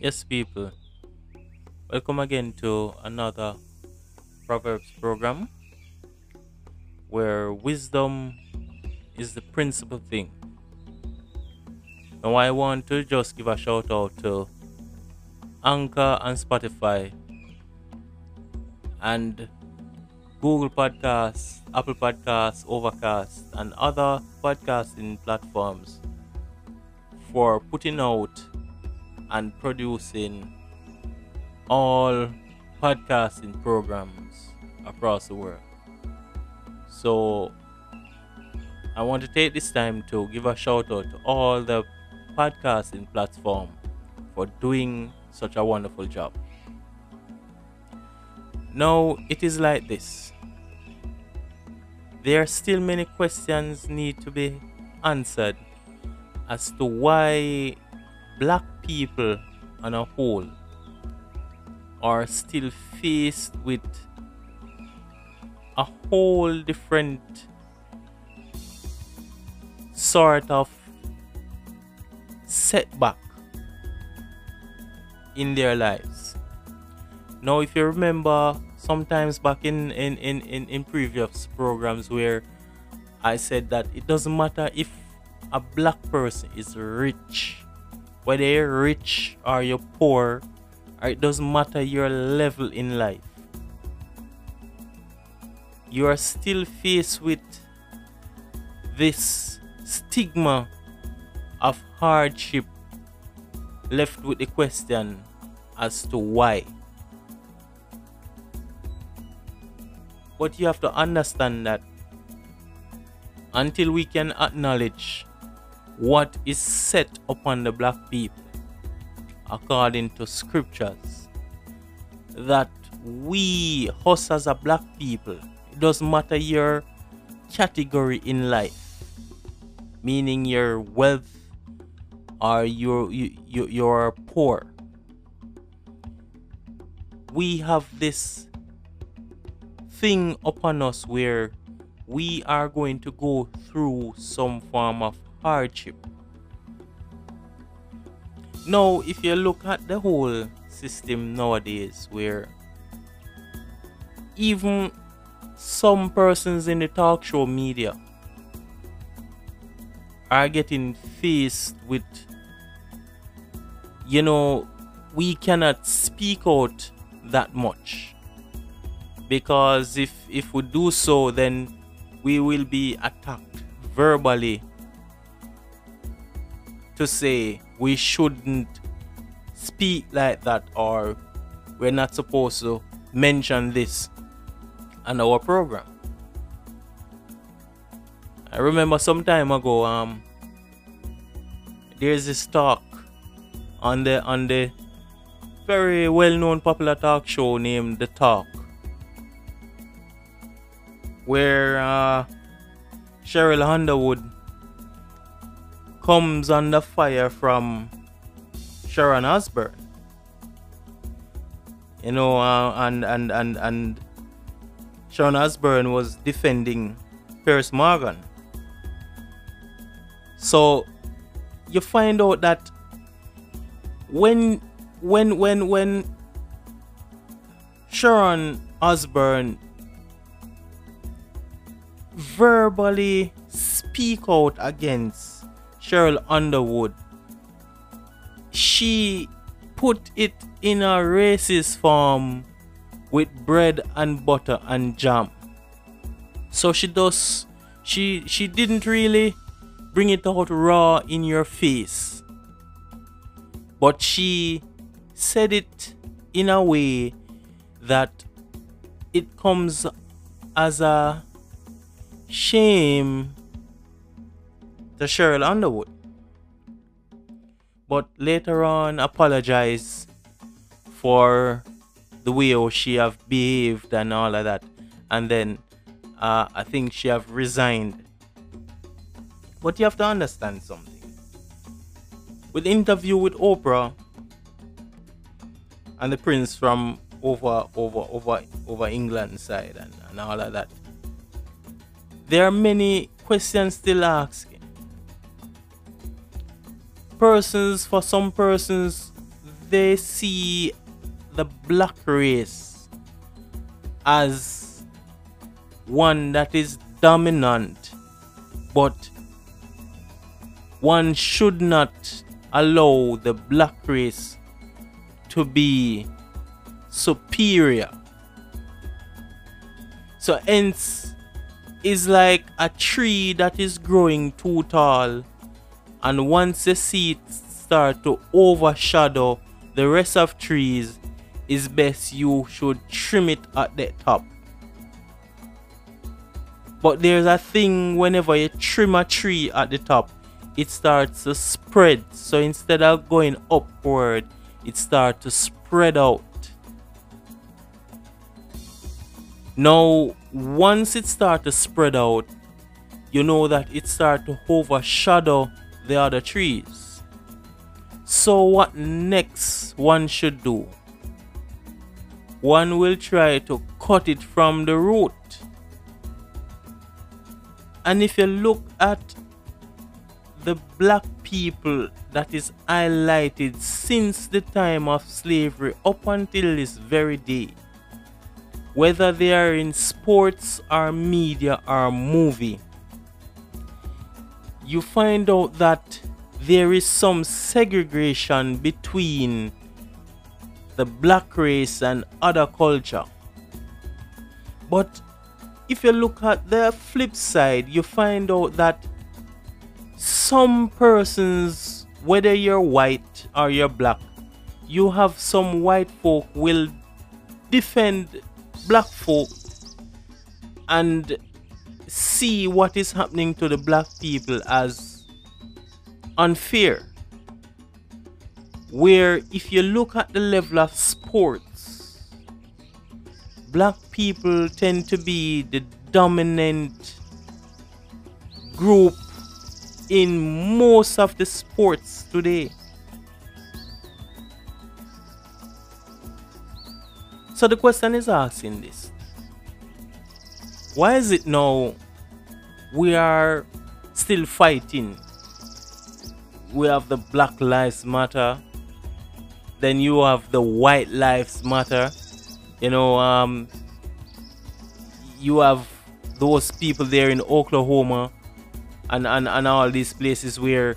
Yes, people. Welcome again to another Proverbs program where wisdom is the principal thing. Now, I want to just give a shout out to Anchor and Spotify and Google Podcasts, Apple Podcasts, Overcast, and other podcasting platforms for putting out and producing all podcasting programs across the world. So I want to take this time to give a shout out to all the podcasting platform for doing such a wonderful job. Now it is like this. There are still many questions need to be answered as to why black people on a whole are still faced with a whole different sort of setback in their lives. Now, if you remember, sometimes back in, in, in, in, in previous programs where I said that it doesn't matter if a black person is rich whether you're rich or you're poor, or it doesn't matter your level in life, you are still faced with this stigma of hardship, left with the question as to why. But you have to understand that until we can acknowledge what is set upon the black people according to scriptures. That we us as a black people it doesn't matter your category in life. Meaning your wealth or your you, you you're poor. We have this thing upon us where we are going to go through some form of hardship. Now, if you look at the whole system nowadays, where even some persons in the talk show media are getting faced with, you know, we cannot speak out that much because if if we do so then we will be attacked verbally to say we shouldn't speak like that or we're not supposed to mention this on our program. I remember some time ago, um, there's this talk on the on the very well-known popular talk show named The Talk, where uh, Sheryl Underwood comes under fire from Sharon Osbourne. You know, uh, and and and and Sharon Osbourne was defending Piers Morgan. So you find out that when when when when Sharon Osbourne verbally speak out against Sheryl Underwood, she put it in a racist form with bread and butter and jam. So she does she she didn't really bring it out raw in your face. But she said it in a way that it comes as a shame to Sheryl Underwood. But later on apologized for the way she have behaved and all of that. And then uh, I think she have resigned. But you have to understand something. With interview with Oprah and the prince from over over over over England side and, and all of that. There are many questions still asked persons, for some persons, they see the black race as one that is dominant, but one should not allow the black race to be superior. So, hence, is like a tree that is growing too tall, and once the seeds start to overshadow the rest of trees, is best you should trim it at the top. But there's a thing whenever you trim a tree at the top, it starts to spread. So instead of going upward, it starts to spread out. Now, once it starts to spread out, you know that it starts to overshadow the other trees. So, what next one should do? One will try to cut it from the root. And if you look at the black people that is highlighted since the time of slavery up until this very day, whether they are in sports or media or movie, you find out that there is some segregation between the black race and other culture. But if you look at the flip side, you find out that some persons, whether you're white or you're black, you have some white folk will defend black folk and see what is happening to the black people as unfair. Where, if you look at the level of sports, black people tend to be the dominant group in most of the sports today. So the question is asking this Why is it now we are still fighting? We have the Black Lives Matter, then you have the White Lives Matter, you know, um, you have those people there in Oklahoma and, and, and all these places where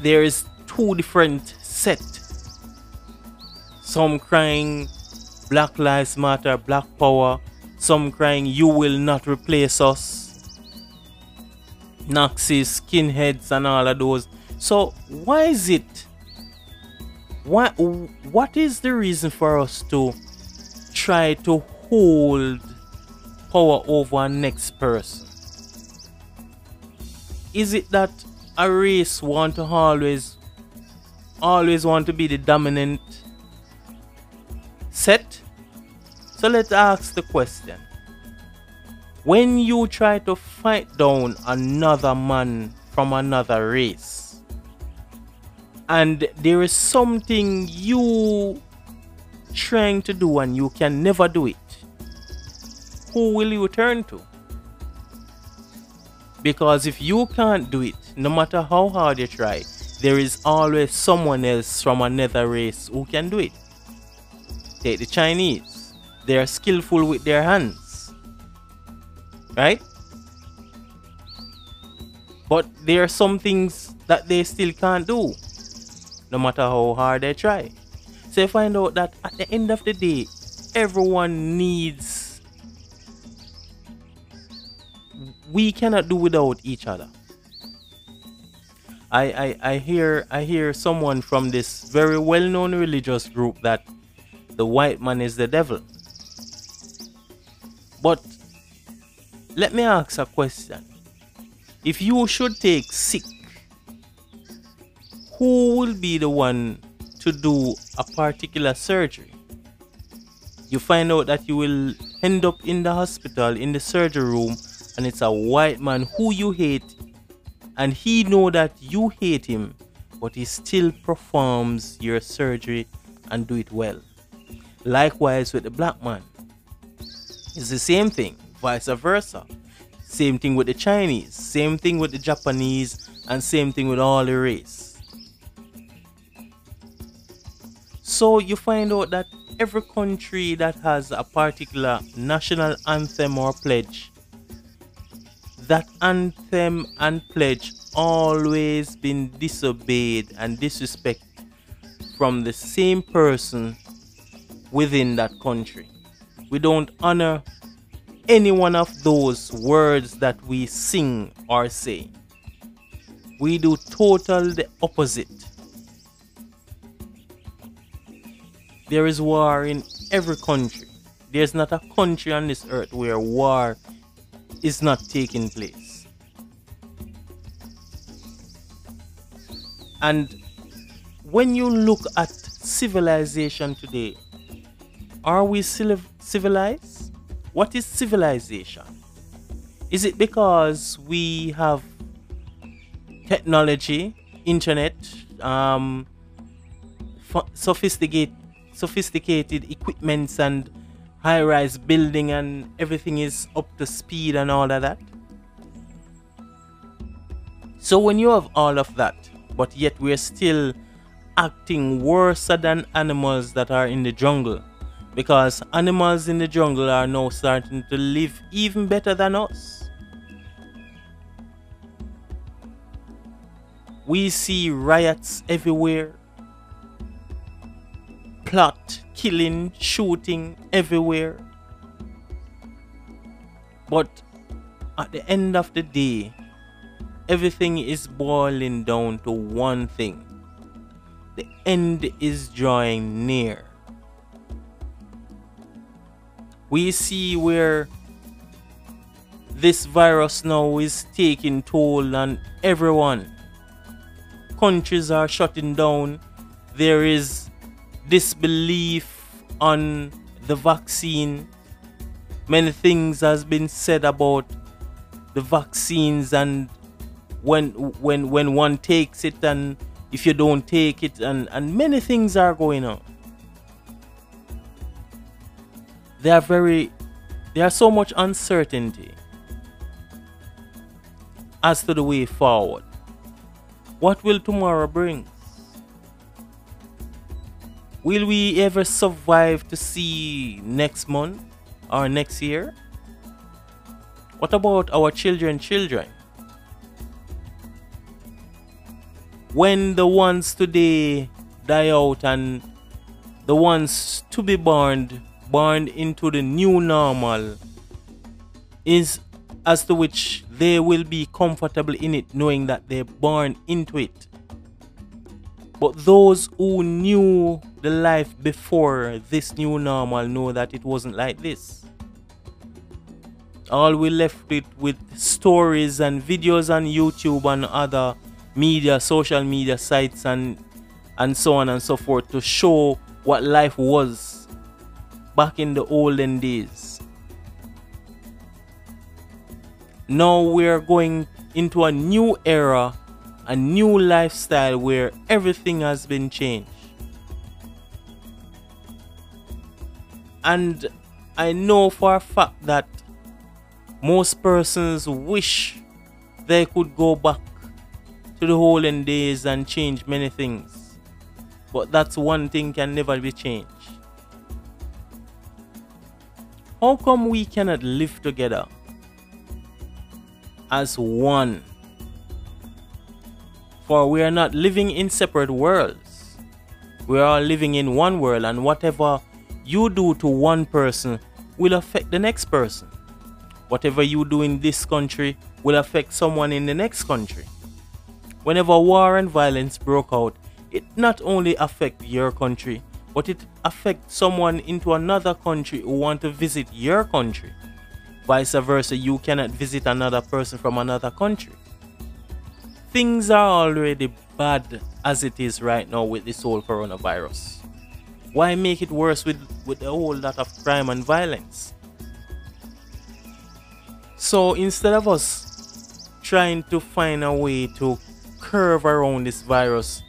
there is two different set some crying Black Lives Matter, Black Power. Some crying, You will not replace us. Nazis, skinheads, and all of those. So, why is it? Why, what is the reason for us to try to hold power over our next person? Is it that a race want to always always want to be the dominant set. So let's ask the question. When you try to fight down another man from another race, and there is something you trying to do and you can never do it, who will you turn to? Because if you can't do it, no matter how hard you try, there is always someone else from another race who can do it. Take the Chinese. They are skillful with their hands. Right? But there are some things that they still can't do. No matter how hard they try. So you find out that at the end of the day, everyone needs we cannot do without each other. I, I, I hear I hear someone from this very well known religious group that the white man is the devil. But let me ask a question. If you should take sick, who will be the one to do a particular surgery? You find out that you will end up in the hospital in the surgery room and it's a white man who you hate and he know that you hate him but he still performs your surgery and do it well. Likewise with the black man. It's the same thing, vice versa. Same thing with the Chinese, same thing with the Japanese, and same thing with all the race. So you find out that every country that has a particular national anthem or pledge, that anthem and pledge always been disobeyed and disrespected from the same person within that country. We don't honor any one of those words that we sing or say. We do total the opposite. There is war in every country. There's not a country on this earth where war is not taking place. And when you look at civilization today, are we civilized? What is civilization? Is it because we have technology, internet, um, sophisticated sophisticated equipments and high-rise building and everything is up to speed and all of that. So when you have all of that, but yet we're still acting worse than animals that are in the jungle, because animals in the jungle are now starting to live even better than us. We see riots everywhere, plot, killing, shooting everywhere. But at the end of the day, everything is boiling down to one thing the end is drawing near. We see where this virus now is taking toll on everyone. Countries are shutting down. There is disbelief on the vaccine. Many things has been said about the vaccines and when when when one takes it and if you don't take it and and many things are going on there are very there are so much uncertainty as to the way forward. What will tomorrow bring? Will we ever survive to see next month or next year? What about our children children? When the ones today die out and the ones to be born born into the new normal is as to which they will be comfortable in it knowing that they're born into it. But those who knew the life before this new normal know that it wasn't like this. All we left it with stories and videos on youtube and other media, social media sites, and and so on and so forth to show what life was back in the olden days. Now we're going into a new era, a new lifestyle where everything has been changed. And I know for a fact that most persons wish they could go back to the olden days and change many things. But that's one thing can never be changed. How come we cannot live together as one? For we are not living in separate worlds. We are living in one world, and whatever you do to one person will affect the next person. Whatever you do in this country will affect someone in the next country. Whenever war and violence broke out, it not only affect your country, but it affects someone into another country who want to visit your country. Vice versa, you cannot visit another person from another country. Things are already bad as it is right now with this whole coronavirus. Why make it worse with, with a whole lot of crime and violence? So instead of us trying to find a way to curve around this virus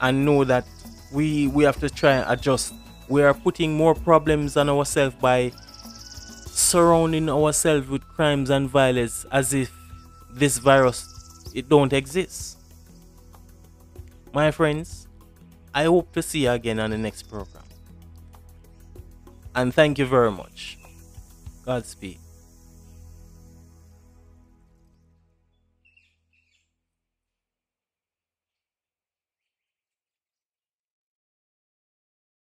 and know that we we have to try and adjust. We are putting more problems on ourselves by surrounding ourselves with crimes and violence as if this virus it don't exist. My friends, I hope to see you again on the next program. And thank you very much. Godspeed.